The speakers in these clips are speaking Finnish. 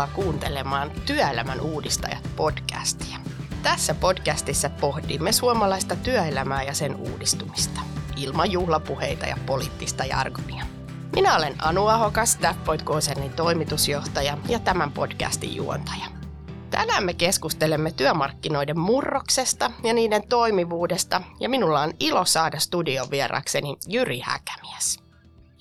Tervetuloa kuuntelemaan Työelämän uudistajat podcastia. Tässä podcastissa pohdimme suomalaista työelämää ja sen uudistumista, ilman juhlapuheita ja poliittista jargonia. Minä olen Anu Ahokas, Staffpoint-konsernin toimitusjohtaja ja tämän podcastin juontaja. Tänään me keskustelemme työmarkkinoiden murroksesta ja niiden toimivuudesta, ja minulla on ilo saada studion vierakseni Jyri Häkämies.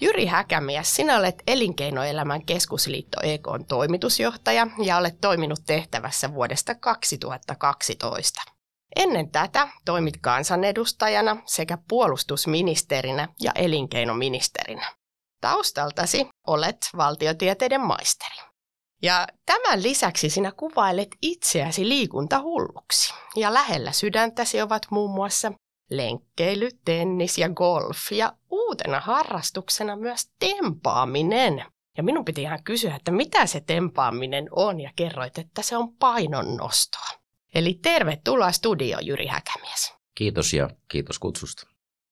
Jyri Häkämies, sinä olet Elinkeinoelämän keskusliitto EKn toimitusjohtaja ja olet toiminut tehtävässä vuodesta 2012. Ennen tätä toimit kansanedustajana sekä puolustusministerinä ja elinkeinoministerinä. Taustaltasi olet valtiotieteiden maisteri. Ja tämän lisäksi sinä kuvailet itseäsi liikuntahulluksi. Ja lähellä sydäntäsi ovat muun muassa lenkkeily, tennis ja golf ja uutena harrastuksena myös tempaaminen. Ja minun piti ihan kysyä, että mitä se tempaaminen on ja kerroit, että se on painonnostoa. Eli tervetuloa studio Jyri Häkämies. Kiitos ja kiitos kutsusta.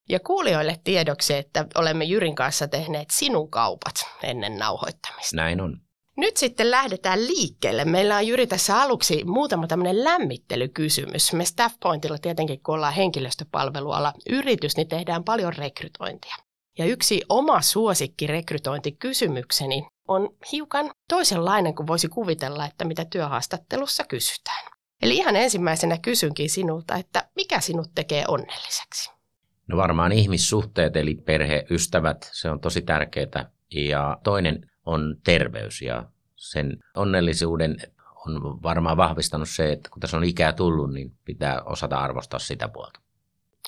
Ja kuulijoille tiedoksi, että olemme Jyrin kanssa tehneet sinun kaupat ennen nauhoittamista. Näin on. Nyt sitten lähdetään liikkeelle. Meillä on Jyri tässä aluksi muutama tämmöinen lämmittelykysymys. Me Staffpointilla tietenkin, kun ollaan henkilöstöpalveluala yritys, niin tehdään paljon rekrytointia. Ja yksi oma suosikki rekrytointikysymykseni on hiukan toisenlainen kuin voisi kuvitella, että mitä työhaastattelussa kysytään. Eli ihan ensimmäisenä kysynkin sinulta, että mikä sinut tekee onnelliseksi? No varmaan ihmissuhteet, eli perhe, ystävät, se on tosi tärkeää. Ja toinen on terveys ja sen onnellisuuden on varmaan vahvistanut se, että kun tässä on ikää tullut, niin pitää osata arvostaa sitä puolta.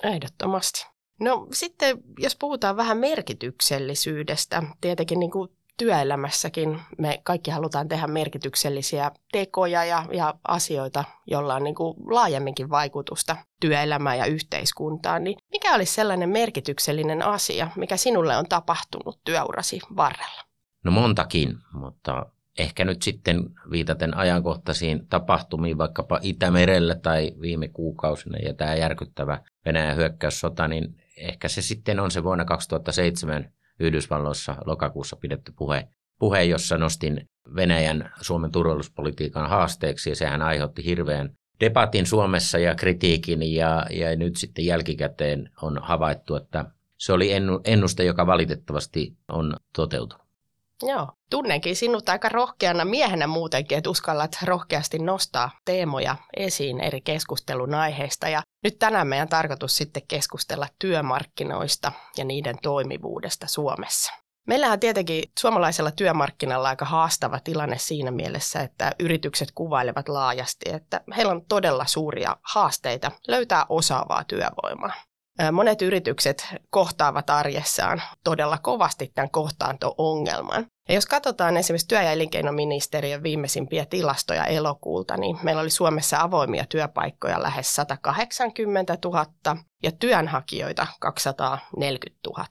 Ehdottomasti. No sitten, jos puhutaan vähän merkityksellisyydestä, tietenkin niin kuin työelämässäkin me kaikki halutaan tehdä merkityksellisiä tekoja ja, ja asioita, joilla on niin kuin laajemminkin vaikutusta työelämään ja yhteiskuntaan. Niin mikä olisi sellainen merkityksellinen asia, mikä sinulle on tapahtunut työurasi varrella? No montakin, mutta ehkä nyt sitten viitaten ajankohtaisiin tapahtumiin vaikkapa Itämerellä tai viime kuukausina ja tämä järkyttävä Venäjän hyökkäyssota, niin ehkä se sitten on se vuonna 2007 Yhdysvalloissa lokakuussa pidetty puhe, puhe, jossa nostin Venäjän Suomen turvallisuuspolitiikan haasteeksi ja sehän aiheutti hirveän debatin Suomessa ja kritiikin ja, ja nyt sitten jälkikäteen on havaittu, että se oli ennuste, joka valitettavasti on toteutunut. Joo, tunnenkin sinut aika rohkeana miehenä muutenkin, että uskallat rohkeasti nostaa teemoja esiin eri keskustelun aiheista. Ja nyt tänään meidän tarkoitus sitten keskustella työmarkkinoista ja niiden toimivuudesta Suomessa. Meillähän on tietenkin suomalaisella työmarkkinalla aika haastava tilanne siinä mielessä, että yritykset kuvailevat laajasti, että heillä on todella suuria haasteita löytää osaavaa työvoimaa. Monet yritykset kohtaavat arjessaan todella kovasti tämän kohtaanto-ongelman. Ja jos katsotaan esimerkiksi työ- ja elinkeinoministeriön viimeisimpiä tilastoja elokuulta, niin meillä oli Suomessa avoimia työpaikkoja lähes 180 000 ja työnhakijoita 240 000.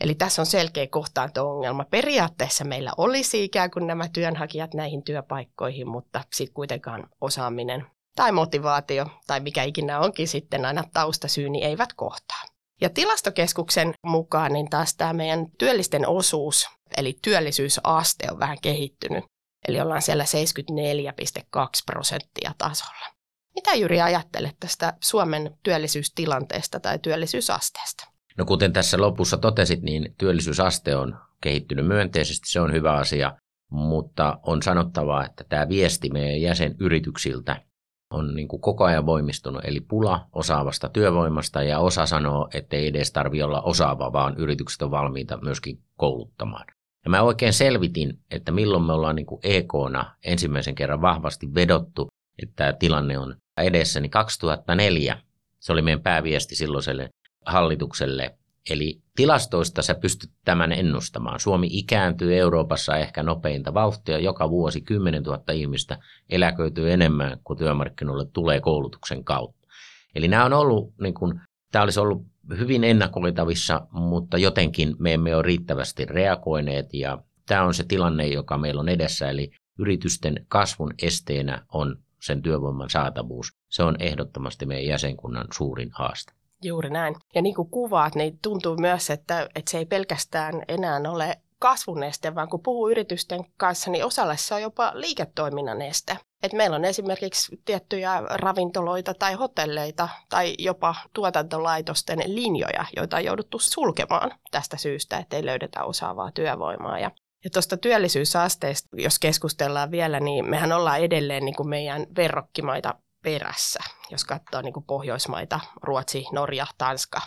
Eli tässä on selkeä kohtaanto-ongelma. Periaatteessa meillä olisi ikään kuin nämä työnhakijat näihin työpaikkoihin, mutta sitten kuitenkaan osaaminen tai motivaatio tai mikä ikinä onkin sitten aina taustasyy, niin eivät kohtaa. Ja tilastokeskuksen mukaan niin taas tämä meidän työllisten osuus, eli työllisyysaste on vähän kehittynyt. Eli ollaan siellä 74,2 prosenttia tasolla. Mitä Jyri ajattelet tästä Suomen työllisyystilanteesta tai työllisyysasteesta? No kuten tässä lopussa totesit, niin työllisyysaste on kehittynyt myönteisesti, se on hyvä asia, mutta on sanottava, että tämä viesti meidän jäsenyrityksiltä on niin kuin koko ajan voimistunut, eli pula osaavasta työvoimasta ja osa sanoo, että ei edes tarvitse olla osaava, vaan yritykset on valmiita myöskin kouluttamaan. Ja mä oikein selvitin, että milloin me ollaan niin EK-na ensimmäisen kerran vahvasti vedottu, että tämä tilanne on edessä, niin 2004 se oli meidän pääviesti silloiselle hallitukselle Eli tilastoista sä pystyt tämän ennustamaan. Suomi ikääntyy Euroopassa ehkä nopeinta vauhtia. Joka vuosi 10 000 ihmistä eläköityy enemmän kuin työmarkkinoille tulee koulutuksen kautta. Eli nämä on ollut, niin kuin, tämä olisi ollut hyvin ennakoitavissa, mutta jotenkin me emme ole riittävästi reagoineet ja tämä on se tilanne, joka meillä on edessä. Eli yritysten kasvun esteenä on sen työvoiman saatavuus. Se on ehdottomasti meidän jäsenkunnan suurin haaste. Juuri näin. Ja niin kuin kuvaat, niin tuntuu myös, että, että se ei pelkästään enää ole kasvun este, vaan kun puhuu yritysten kanssa, niin osalle se on jopa liiketoiminnan este. Et meillä on esimerkiksi tiettyjä ravintoloita tai hotelleita tai jopa tuotantolaitosten linjoja, joita on jouduttu sulkemaan tästä syystä, ettei löydetä osaavaa työvoimaa. Ja ja tuosta työllisyysasteesta, jos keskustellaan vielä, niin mehän ollaan edelleen niin kuin meidän verrokkimaita perässä. Jos katsoo niin kuin Pohjoismaita, Ruotsi, Norja, Tanska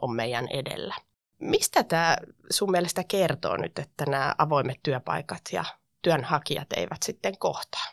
on meidän edellä. Mistä tämä sun mielestä kertoo nyt, että nämä avoimet työpaikat ja työnhakijat eivät sitten kohtaa?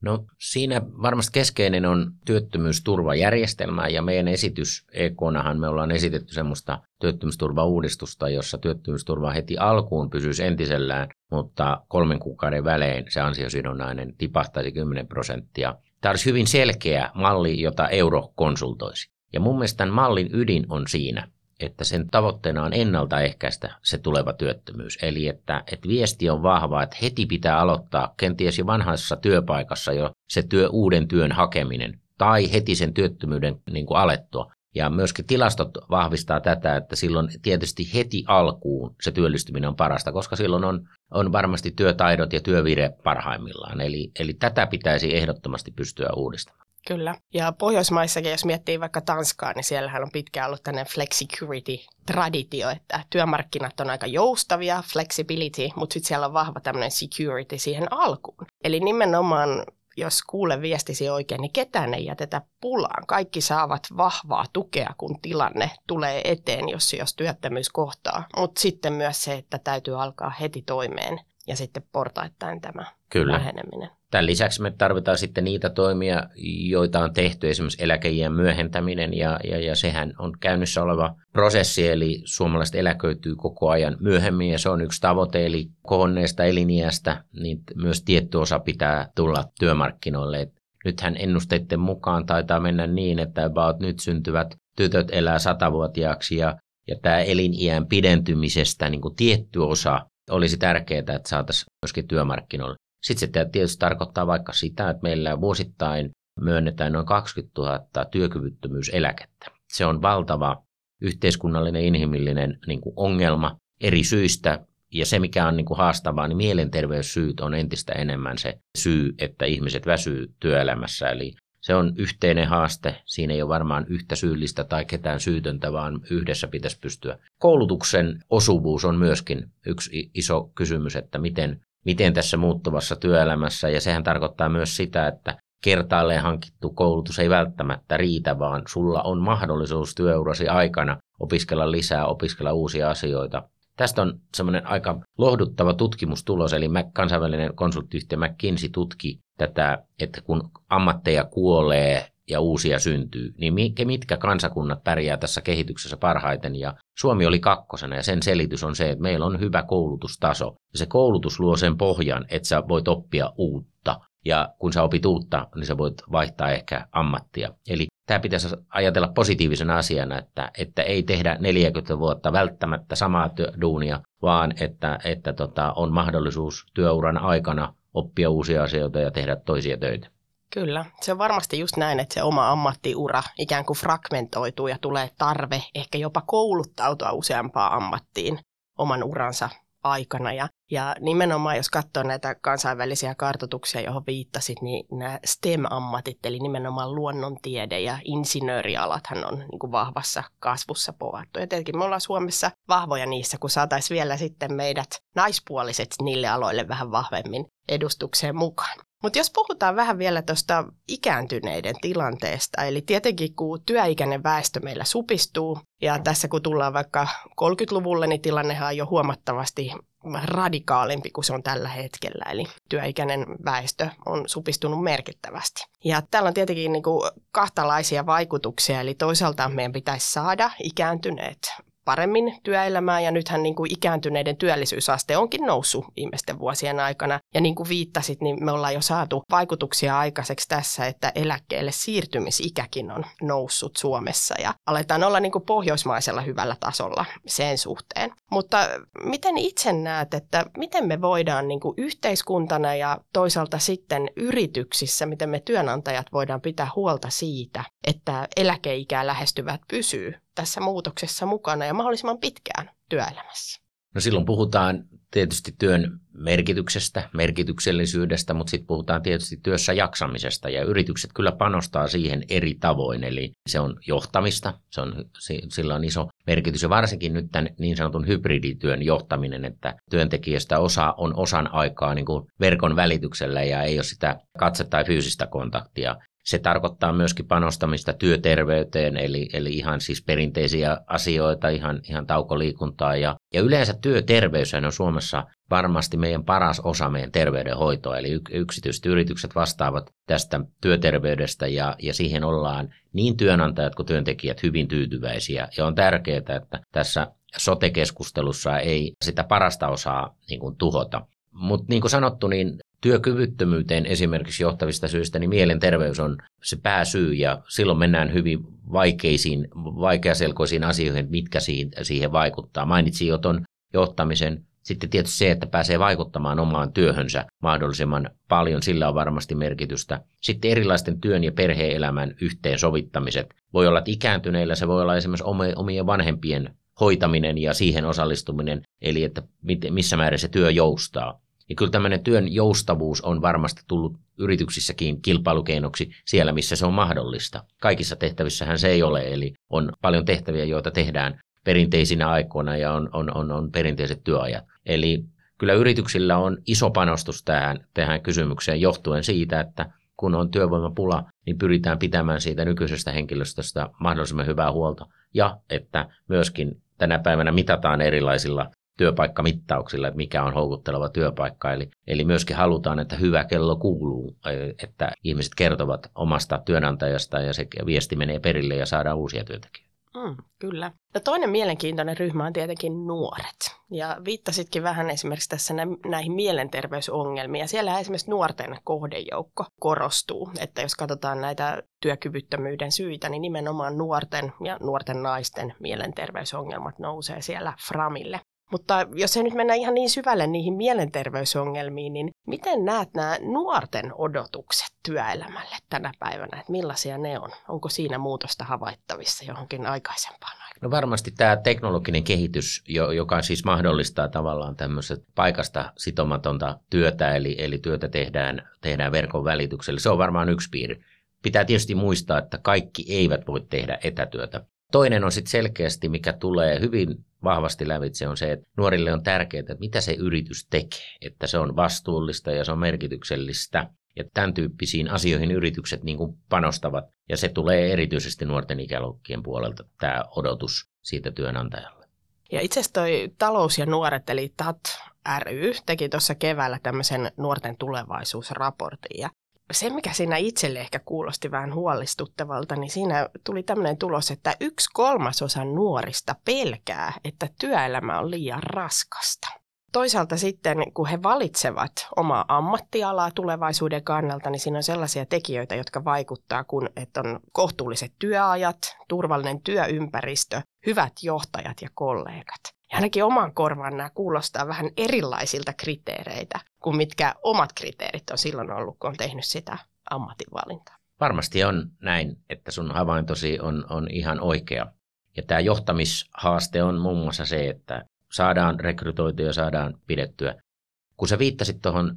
No siinä varmasti keskeinen on työttömyysturvajärjestelmä ja meidän esitys EKnahan me ollaan esitetty semmoista työttömyysturvauudistusta, jossa työttömyysturva heti alkuun pysyisi entisellään, mutta kolmen kuukauden välein se ansiosidonnainen tipahtaisi 10 prosenttia. Tämä olisi hyvin selkeä malli, jota euro konsultoisi. Ja mun mielestä tämän mallin ydin on siinä, että sen tavoitteena on ennaltaehkäistä se tuleva työttömyys. Eli että, että viesti on vahva, että heti pitää aloittaa kenties jo vanhassa työpaikassa jo se työ, uuden työn hakeminen tai heti sen työttömyyden niin kuin alettua. Ja myöskin tilastot vahvistaa tätä, että silloin tietysti heti alkuun se työllistyminen on parasta, koska silloin on, on varmasti työtaidot ja työvire parhaimmillaan. Eli, eli tätä pitäisi ehdottomasti pystyä uudistamaan. Kyllä. Ja Pohjoismaissakin, jos miettii vaikka Tanskaa, niin siellähän on pitkään ollut tämmöinen flexicurity-traditio, että työmarkkinat on aika joustavia, flexibility, mutta sitten siellä on vahva tämmöinen security siihen alkuun. Eli nimenomaan jos kuule viestisi oikein, niin ketään ei jätetä pulaan. Kaikki saavat vahvaa tukea, kun tilanne tulee eteen, jos, jos työttömyys kohtaa. Mutta sitten myös se, että täytyy alkaa heti toimeen ja sitten portaittain tämä Kyllä. väheneminen. Tämän lisäksi me tarvitaan sitten niitä toimia, joita on tehty, esimerkiksi eläkeijän myöhentäminen, ja, ja, ja sehän on käynnissä oleva prosessi, eli suomalaiset eläköityy koko ajan myöhemmin, ja se on yksi tavoite, eli kohonneesta eliniästä, niin myös tietty osa pitää tulla työmarkkinoille. Et nythän ennusteiden mukaan taitaa mennä niin, että about nyt syntyvät tytöt elää satavuotiaaksi, ja, ja tämä eliniän pidentymisestä niin kuin tietty osa olisi tärkeää, että saataisiin myöskin työmarkkinoille. Sitten se tietysti tarkoittaa vaikka sitä, että meillä vuosittain myönnetään noin 20 000 työkyvyttömyyseläkettä. Se on valtava yhteiskunnallinen inhimillinen niin kuin ongelma eri syistä. Ja se, mikä on niin kuin haastavaa, niin mielenterveyssyyt on entistä enemmän se syy, että ihmiset väsyy työelämässä. Eli se on yhteinen haaste. Siinä ei ole varmaan yhtä syyllistä tai ketään syytöntä, vaan yhdessä pitäisi pystyä. Koulutuksen osuvuus on myöskin yksi iso kysymys, että miten miten tässä muuttuvassa työelämässä, ja sehän tarkoittaa myös sitä, että kertaalleen hankittu koulutus ei välttämättä riitä, vaan sulla on mahdollisuus työurasi aikana opiskella lisää, opiskella uusia asioita. Tästä on semmoinen aika lohduttava tutkimustulos, eli kansainvälinen konsulttiyhtiö McKinsey tutki tätä, että kun ammatteja kuolee ja uusia syntyy, niin mitkä kansakunnat pärjää tässä kehityksessä parhaiten. Ja Suomi oli kakkosena ja sen selitys on se, että meillä on hyvä koulutustaso. Ja se koulutus luo sen pohjan, että sä voit oppia uutta. Ja kun sä opit uutta, niin sä voit vaihtaa ehkä ammattia. Eli tämä pitäisi ajatella positiivisena asiana, että, että ei tehdä 40 vuotta välttämättä samaa työ, duunia, vaan että, että tota, on mahdollisuus työuran aikana oppia uusia asioita ja tehdä toisia töitä. Kyllä, se on varmasti just näin, että se oma ammattiura ikään kuin fragmentoituu ja tulee tarve ehkä jopa kouluttautua useampaan ammattiin oman uransa aikana. Ja, ja nimenomaan, jos katsoo näitä kansainvälisiä kartoituksia, johon viittasit, niin nämä STEM-ammatit, eli nimenomaan luonnontiede ja insinöörialathan on niin kuin vahvassa kasvussa povattu. Ja tietenkin me ollaan Suomessa vahvoja niissä, kun saataisiin vielä sitten meidät naispuoliset niille aloille vähän vahvemmin edustukseen mukaan. Mutta jos puhutaan vähän vielä tuosta ikääntyneiden tilanteesta, eli tietenkin kun työikäinen väestö meillä supistuu, ja tässä kun tullaan vaikka 30-luvulle, niin tilannehan on jo huomattavasti radikaalimpi kuin se on tällä hetkellä, eli työikäinen väestö on supistunut merkittävästi. Ja täällä on tietenkin niin kuin kahtalaisia vaikutuksia, eli toisaalta meidän pitäisi saada ikääntyneet paremmin työelämään ja nythän niin kuin ikääntyneiden työllisyysaste onkin noussut viimeisten vuosien aikana. Ja niin kuin viittasit, niin me ollaan jo saatu vaikutuksia aikaiseksi tässä, että eläkkeelle siirtymisikäkin on noussut Suomessa ja aletaan olla niin kuin pohjoismaisella hyvällä tasolla sen suhteen. Mutta miten itse näet, että miten me voidaan niin kuin yhteiskuntana ja toisaalta sitten yrityksissä, miten me työnantajat voidaan pitää huolta siitä, että eläkeikää lähestyvät pysyy tässä muutoksessa mukana ja mahdollisimman pitkään työelämässä? No silloin puhutaan tietysti työn merkityksestä, merkityksellisyydestä, mutta sitten puhutaan tietysti työssä jaksamisesta ja yritykset kyllä panostaa siihen eri tavoin, eli se on johtamista, se on, sillä on iso merkitys ja varsinkin nyt tämän niin sanotun hybridityön johtaminen, että työntekijästä osa on osan aikaa niin kuin verkon välityksellä ja ei ole sitä katse- tai fyysistä kontaktia. Se tarkoittaa myöskin panostamista työterveyteen, eli, eli ihan siis perinteisiä asioita, ihan, ihan taukoliikuntaa. Ja, ja yleensä työterveys on Suomessa varmasti meidän paras osa meidän terveydenhoitoa, eli yksityiset yritykset vastaavat tästä työterveydestä ja, ja siihen ollaan niin työnantajat kuin työntekijät hyvin tyytyväisiä. Ja on tärkeää, että tässä sote-keskustelussa ei sitä parasta osaa niin kuin, tuhota. Mutta niin kuin sanottu, niin työkyvyttömyyteen esimerkiksi johtavista syistä, niin mielenterveys on se pääsyy ja silloin mennään hyvin vaikeisiin, vaikeaselkoisiin asioihin, mitkä siihen vaikuttaa. Mainitsin jo tuon johtamisen. Sitten tietysti se, että pääsee vaikuttamaan omaan työhönsä mahdollisimman paljon, sillä on varmasti merkitystä. Sitten erilaisten työn ja perhe-elämän yhteensovittamiset. Voi olla, että ikääntyneillä se voi olla esimerkiksi omien vanhempien hoitaminen ja siihen osallistuminen, eli että missä määrin se työ joustaa. Ja kyllä tämmöinen työn joustavuus on varmasti tullut yrityksissäkin kilpailukeinoksi siellä, missä se on mahdollista. Kaikissa tehtävissähän se ei ole, eli on paljon tehtäviä, joita tehdään perinteisinä aikoina ja on, on, on, on perinteiset työajat. Eli kyllä yrityksillä on iso panostus tähän, tähän kysymykseen johtuen siitä, että kun on työvoimapula, niin pyritään pitämään siitä nykyisestä henkilöstöstä mahdollisimman hyvää huolta. Ja että myöskin tänä päivänä mitataan erilaisilla työpaikkamittauksilla, että mikä on houkutteleva työpaikka. Eli, eli myöskin halutaan, että hyvä kello kuuluu, että ihmiset kertovat omasta työnantajasta ja se viesti menee perille ja saadaan uusia työntekijöitä. Mm, kyllä. Ja toinen mielenkiintoinen ryhmä on tietenkin nuoret. Ja viittasitkin vähän esimerkiksi tässä näihin mielenterveysongelmiin. Ja siellä esimerkiksi nuorten kohdejoukko korostuu. Että jos katsotaan näitä työkyvyttömyyden syitä, niin nimenomaan nuorten ja nuorten naisten mielenterveysongelmat nousee siellä framille. Mutta jos ei nyt mennä ihan niin syvälle niihin mielenterveysongelmiin, niin miten näet nämä nuorten odotukset työelämälle tänä päivänä, että millaisia ne on? Onko siinä muutosta havaittavissa johonkin aikaisempaan aikaan? No varmasti tämä teknologinen kehitys, joka siis mahdollistaa tavallaan tämmöiset paikasta sitomatonta työtä, eli, eli työtä tehdään, tehdään verkon välityksellä, se on varmaan yksi piiri. Pitää tietysti muistaa, että kaikki eivät voi tehdä etätyötä. Toinen on sitten selkeästi, mikä tulee hyvin vahvasti lävitse, on se, että nuorille on tärkeää, että mitä se yritys tekee, että se on vastuullista ja se on merkityksellistä. Ja tämän tyyppisiin asioihin yritykset niin kuin panostavat, ja se tulee erityisesti nuorten ikäluokkien puolelta, tämä odotus siitä työnantajalle. Ja itse asiassa toi talous ja nuoret, eli TAT ry, teki tuossa keväällä tämmöisen nuorten tulevaisuusraportin. Ja se, mikä siinä itselle ehkä kuulosti vähän huolestuttavalta, niin siinä tuli tämmöinen tulos, että yksi kolmasosa nuorista pelkää, että työelämä on liian raskasta. Toisaalta sitten, kun he valitsevat omaa ammattialaa tulevaisuuden kannalta, niin siinä on sellaisia tekijöitä, jotka vaikuttaa, kun että on kohtuulliset työajat, turvallinen työympäristö, hyvät johtajat ja kollegat. Ja ainakin oman korvaan nämä kuulostaa vähän erilaisilta kriteereitä kuin mitkä omat kriteerit on silloin ollut, kun on tehnyt sitä ammatinvalintaa. Varmasti on näin, että sun havaintosi on, on ihan oikea. Ja tämä johtamishaaste on muun muassa se, että saadaan rekrytoitua ja saadaan pidettyä. Kun sä viittasit tuohon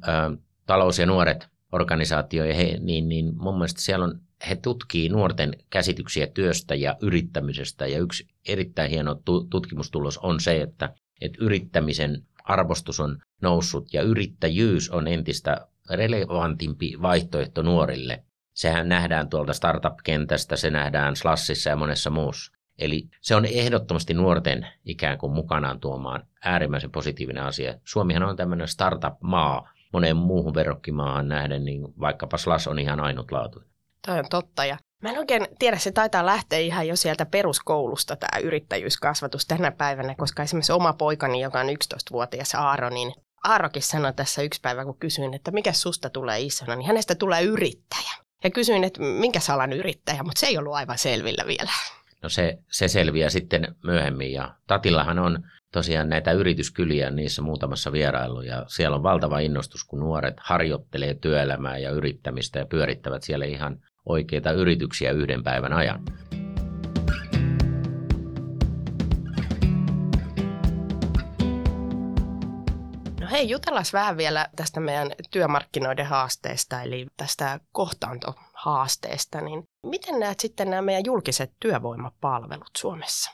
talous- ja nuoret organisaatioihin, he, niin, niin mun mielestä siellä on, he tutkii nuorten käsityksiä työstä ja yrittämisestä. Ja yksi erittäin hieno tutkimustulos on se, että, että yrittämisen arvostus on noussut ja yrittäjyys on entistä relevantimpi vaihtoehto nuorille. Sehän nähdään tuolta startup-kentästä, se nähdään Slassissa ja monessa muussa. Eli se on ehdottomasti nuorten ikään kuin mukanaan tuomaan äärimmäisen positiivinen asia. Suomihan on tämmöinen startup-maa, moneen muuhun verrokkimaahan nähden, niin vaikkapa Slash on ihan ainutlaatuinen. Toi on totta ja Mä en oikein tiedä, se taitaa lähteä ihan jo sieltä peruskoulusta tämä yrittäjyyskasvatus tänä päivänä, koska esimerkiksi oma poikani, joka on 11-vuotias Aaro, niin Aarokin sanoi tässä yksi päivä, kun kysyin, että mikä susta tulee isona, niin hänestä tulee yrittäjä. Ja kysyin, että minkä salan yrittäjä, mutta se ei ollut aivan selvillä vielä. No se, se selviää sitten myöhemmin ja Tatillahan on tosiaan näitä yrityskyliä niissä muutamassa vierailu ja siellä on valtava innostus, kun nuoret harjoittelee työelämää ja yrittämistä ja pyörittävät siellä ihan oikeita yrityksiä yhden päivän ajan. Hei, jutellaan vähän vielä tästä meidän työmarkkinoiden haasteesta, eli tästä kohtaantohaasteesta. Niin miten näet sitten nämä meidän julkiset työvoimapalvelut Suomessa?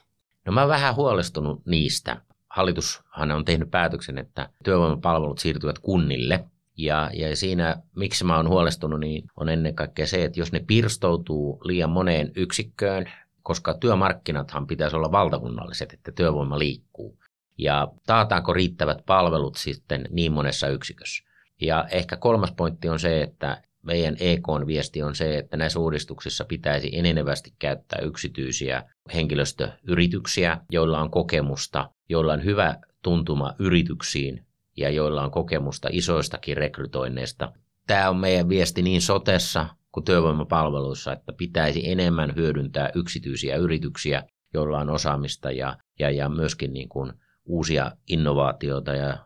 No mä oon vähän huolestunut niistä. Hallitushan on tehnyt päätöksen, että työvoimapalvelut siirtyvät kunnille. Ja, ja siinä, miksi mä oon huolestunut, niin on ennen kaikkea se, että jos ne pirstoutuu liian moneen yksikköön, koska työmarkkinathan pitäisi olla valtakunnalliset, että työvoima liikkuu. Ja taataanko riittävät palvelut sitten niin monessa yksikössä. Ja ehkä kolmas pointti on se, että meidän EK-viesti on se, että näissä uudistuksissa pitäisi enenevästi käyttää yksityisiä henkilöstöyrityksiä, joilla on kokemusta, joilla on hyvä tuntuma yrityksiin ja joilla on kokemusta isoistakin rekrytoinneista. Tämä on meidän viesti niin sotessa kuin työvoimapalveluissa, että pitäisi enemmän hyödyntää yksityisiä yrityksiä, joilla on osaamista ja, ja, ja myöskin niin kuin uusia innovaatioita ja,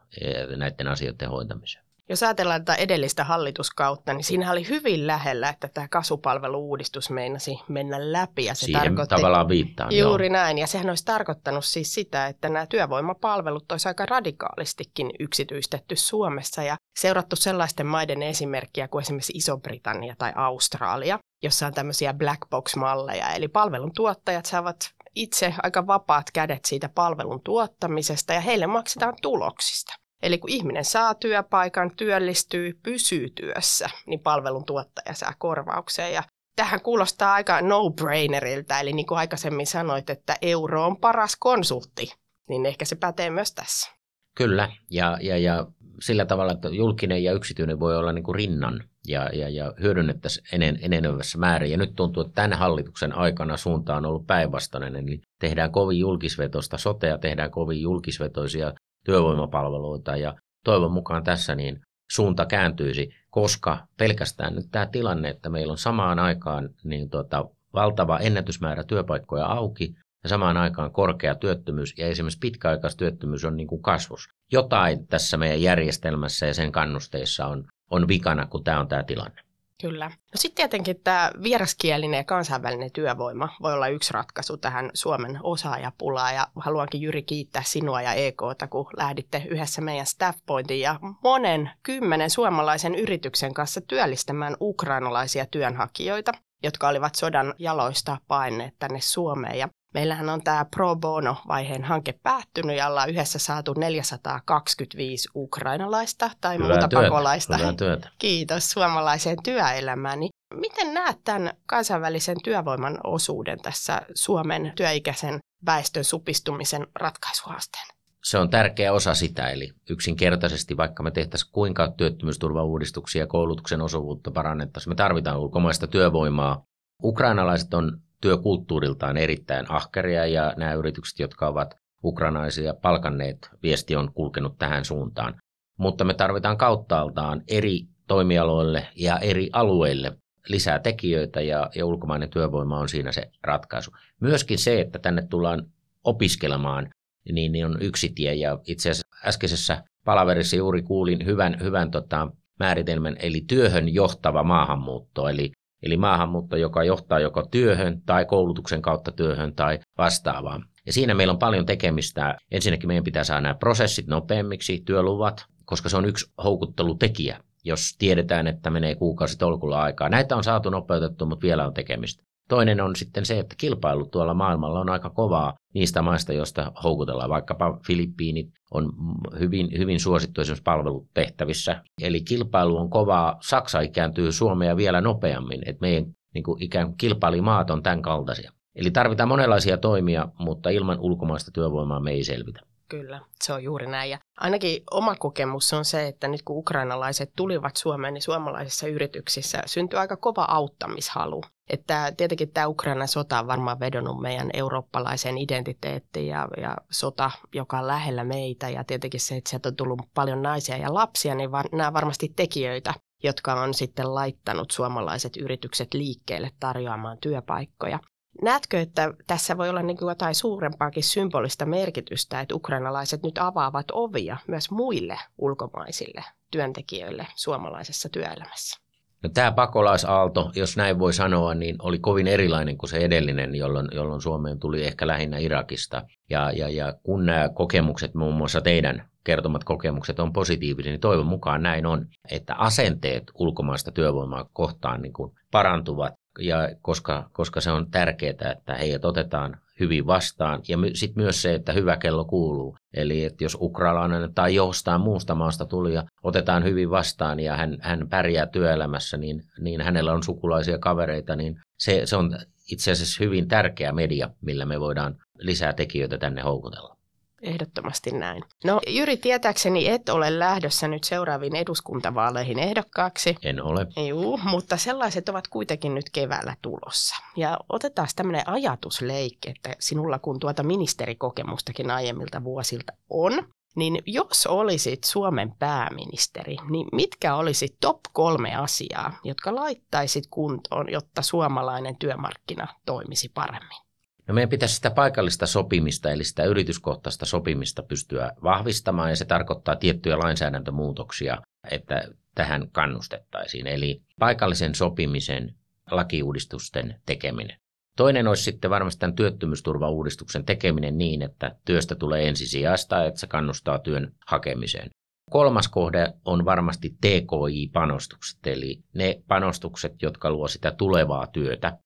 näiden asioiden hoitamiseen. Jos ajatellaan tätä edellistä hallituskautta, niin siinä oli hyvin lähellä, että tämä kasvupalvelu-uudistus meinasi mennä läpi. Ja se Siihen tarkoitti, tavallaan viittaa. Juuri joo. näin, ja sehän olisi tarkoittanut siis sitä, että nämä työvoimapalvelut olisi aika radikaalistikin yksityistetty Suomessa ja seurattu sellaisten maiden esimerkkiä kuin esimerkiksi Iso-Britannia tai Australia, jossa on tämmöisiä black box-malleja, eli palvelun tuottajat saavat itse aika vapaat kädet siitä palvelun tuottamisesta ja heille maksetaan tuloksista. Eli kun ihminen saa työpaikan, työllistyy, pysyy työssä, niin palvelun tuottaja saa korvauksen. Ja tähän kuulostaa aika no-braineriltä, eli niin kuin aikaisemmin sanoit, että euro on paras konsultti, niin ehkä se pätee myös tässä. Kyllä, ja, ja, ja sillä tavalla, että julkinen ja yksityinen voi olla niin kuin rinnan ja, ja, ja hyödynnettäisiin enen, enenevässä määrin. Ja nyt tuntuu, että tämän hallituksen aikana suunta on ollut päinvastainen, eli tehdään kovin julkisvetosta sotea, tehdään kovin julkisvetoisia työvoimapalveluita ja toivon mukaan tässä niin suunta kääntyisi, koska pelkästään nyt tämä tilanne, että meillä on samaan aikaan niin tota, valtava ennätysmäärä työpaikkoja auki ja samaan aikaan korkea työttömyys ja esimerkiksi pitkäaikaistyöttömyys on niin kuin kasvus. Jotain tässä meidän järjestelmässä ja sen kannusteissa on, on vikana, kun tämä on tämä tilanne. Kyllä. No sitten tietenkin tämä vieraskielinen ja kansainvälinen työvoima voi olla yksi ratkaisu tähän Suomen osaajapulaan ja haluankin Jyri kiittää sinua ja EKta, kun lähditte yhdessä meidän Staffpointin ja monen kymmenen suomalaisen yrityksen kanssa työllistämään ukrainalaisia työnhakijoita, jotka olivat sodan jaloista paineet tänne Suomeen. Ja Meillähän on tämä pro bono-vaiheen hanke päättynyt ja ollaan yhdessä saatu 425 ukrainalaista tai Hyvää muuta työtä. pakolaista. Hyvää työtä. Kiitos suomalaiseen työelämään. Niin miten näet tämän kansainvälisen työvoiman osuuden tässä Suomen työikäisen väestön supistumisen ratkaisuhaasteen? Se on tärkeä osa sitä, eli yksinkertaisesti vaikka me tehtäisiin kuinka työttömyysturvauudistuksia ja koulutuksen osuvuutta parannettaisiin, me tarvitaan ulkomaista työvoimaa. Ukrainalaiset on työkulttuuriltaan erittäin ahkeria ja nämä yritykset, jotka ovat ukrainaisia palkanneet, viesti on kulkenut tähän suuntaan. Mutta me tarvitaan kauttaaltaan eri toimialoille ja eri alueille lisää tekijöitä ja, ja ulkomainen työvoima on siinä se ratkaisu. Myöskin se, että tänne tullaan opiskelemaan, niin, niin on yksi tie ja itse asiassa äskeisessä palaverissa juuri kuulin hyvän, hyvän tota, määritelmän, eli työhön johtava maahanmuutto, eli Eli maahanmuutto, joka johtaa joko työhön tai koulutuksen kautta työhön tai vastaavaan. Ja siinä meillä on paljon tekemistä. Ensinnäkin meidän pitää saada nämä prosessit nopeammiksi, työluvat, koska se on yksi houkuttelutekijä, jos tiedetään, että menee kuukausi tolkulla aikaa. Näitä on saatu nopeutettu, mutta vielä on tekemistä. Toinen on sitten se, että kilpailu tuolla maailmalla on aika kovaa niistä maista, joista houkutellaan. Vaikkapa Filippiinit on hyvin, hyvin suosittu esimerkiksi palvelutehtävissä. Eli kilpailu on kovaa. Saksa ikääntyy Suomea vielä nopeammin, että meidän niin kuin ikään kuin kilpailimaat on tämän kaltaisia. Eli tarvitaan monenlaisia toimia, mutta ilman ulkomaista työvoimaa me ei selvitä. Kyllä, se on juuri näin. Ja ainakin oma kokemus on se, että nyt kun ukrainalaiset tulivat Suomeen, niin suomalaisissa yrityksissä syntyi aika kova auttamishalu. Että tietenkin tämä Ukrainan sota on varmaan vedonnut meidän eurooppalaiseen identiteettiin ja, ja sota, joka on lähellä meitä. Ja tietenkin se, että sieltä on tullut paljon naisia ja lapsia, niin var, nämä varmasti tekijöitä, jotka on sitten laittanut suomalaiset yritykset liikkeelle tarjoamaan työpaikkoja. Näetkö, että tässä voi olla niin kuin jotain suurempaakin symbolista merkitystä, että ukrainalaiset nyt avaavat ovia myös muille ulkomaisille työntekijöille suomalaisessa työelämässä? No, tämä pakolaisaalto, jos näin voi sanoa, niin oli kovin erilainen kuin se edellinen, jolloin, jolloin Suomeen tuli ehkä lähinnä Irakista. Ja, ja, ja kun nämä kokemukset, muun muassa teidän kertomat kokemukset on positiivisia, niin toivon mukaan näin on, että asenteet ulkomaista työvoimaa kohtaan niin kuin parantuvat, ja koska, koska se on tärkeää, että heidät otetaan hyvin vastaan. Ja my, sitten myös se, että hyvä kello kuuluu. Eli että jos ukrainalainen tai jostain muusta maasta tuli ja otetaan hyvin vastaan ja hän, hän pärjää työelämässä, niin, niin hänellä on sukulaisia kavereita, niin se, se on itse asiassa hyvin tärkeä media, millä me voidaan lisää tekijöitä tänne houkutella. Ehdottomasti näin. No Jyri, tietääkseni et ole lähdössä nyt seuraaviin eduskuntavaaleihin ehdokkaaksi. En ole. Juu, mutta sellaiset ovat kuitenkin nyt keväällä tulossa. Ja otetaan tämmöinen ajatusleikki, että sinulla kun tuota ministerikokemustakin aiemmilta vuosilta on, niin jos olisit Suomen pääministeri, niin mitkä olisi top kolme asiaa, jotka laittaisit kuntoon, jotta suomalainen työmarkkina toimisi paremmin? No meidän pitäisi sitä paikallista sopimista, eli sitä yrityskohtaista sopimista pystyä vahvistamaan, ja se tarkoittaa tiettyjä lainsäädäntömuutoksia, että tähän kannustettaisiin. Eli paikallisen sopimisen lakiuudistusten tekeminen. Toinen olisi sitten varmasti tämän työttömyysturvauudistuksen tekeminen niin, että työstä tulee ensisijaista, että se kannustaa työn hakemiseen. Kolmas kohde on varmasti TKI-panostukset, eli ne panostukset, jotka luo sitä tulevaa työtä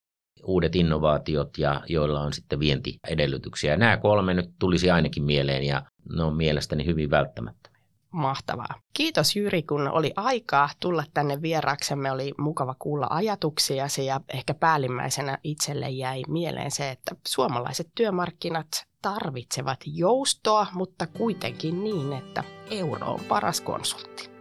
uudet innovaatiot ja joilla on sitten vientiedellytyksiä. Nämä kolme nyt tulisi ainakin mieleen ja ne on mielestäni hyvin välttämättömiä. Mahtavaa. Kiitos Jyri, kun oli aikaa tulla tänne vieraaksemme. Oli mukava kuulla ajatuksiasi ja ehkä päällimmäisenä itselle jäi mieleen se, että suomalaiset työmarkkinat tarvitsevat joustoa, mutta kuitenkin niin, että euro on paras konsultti.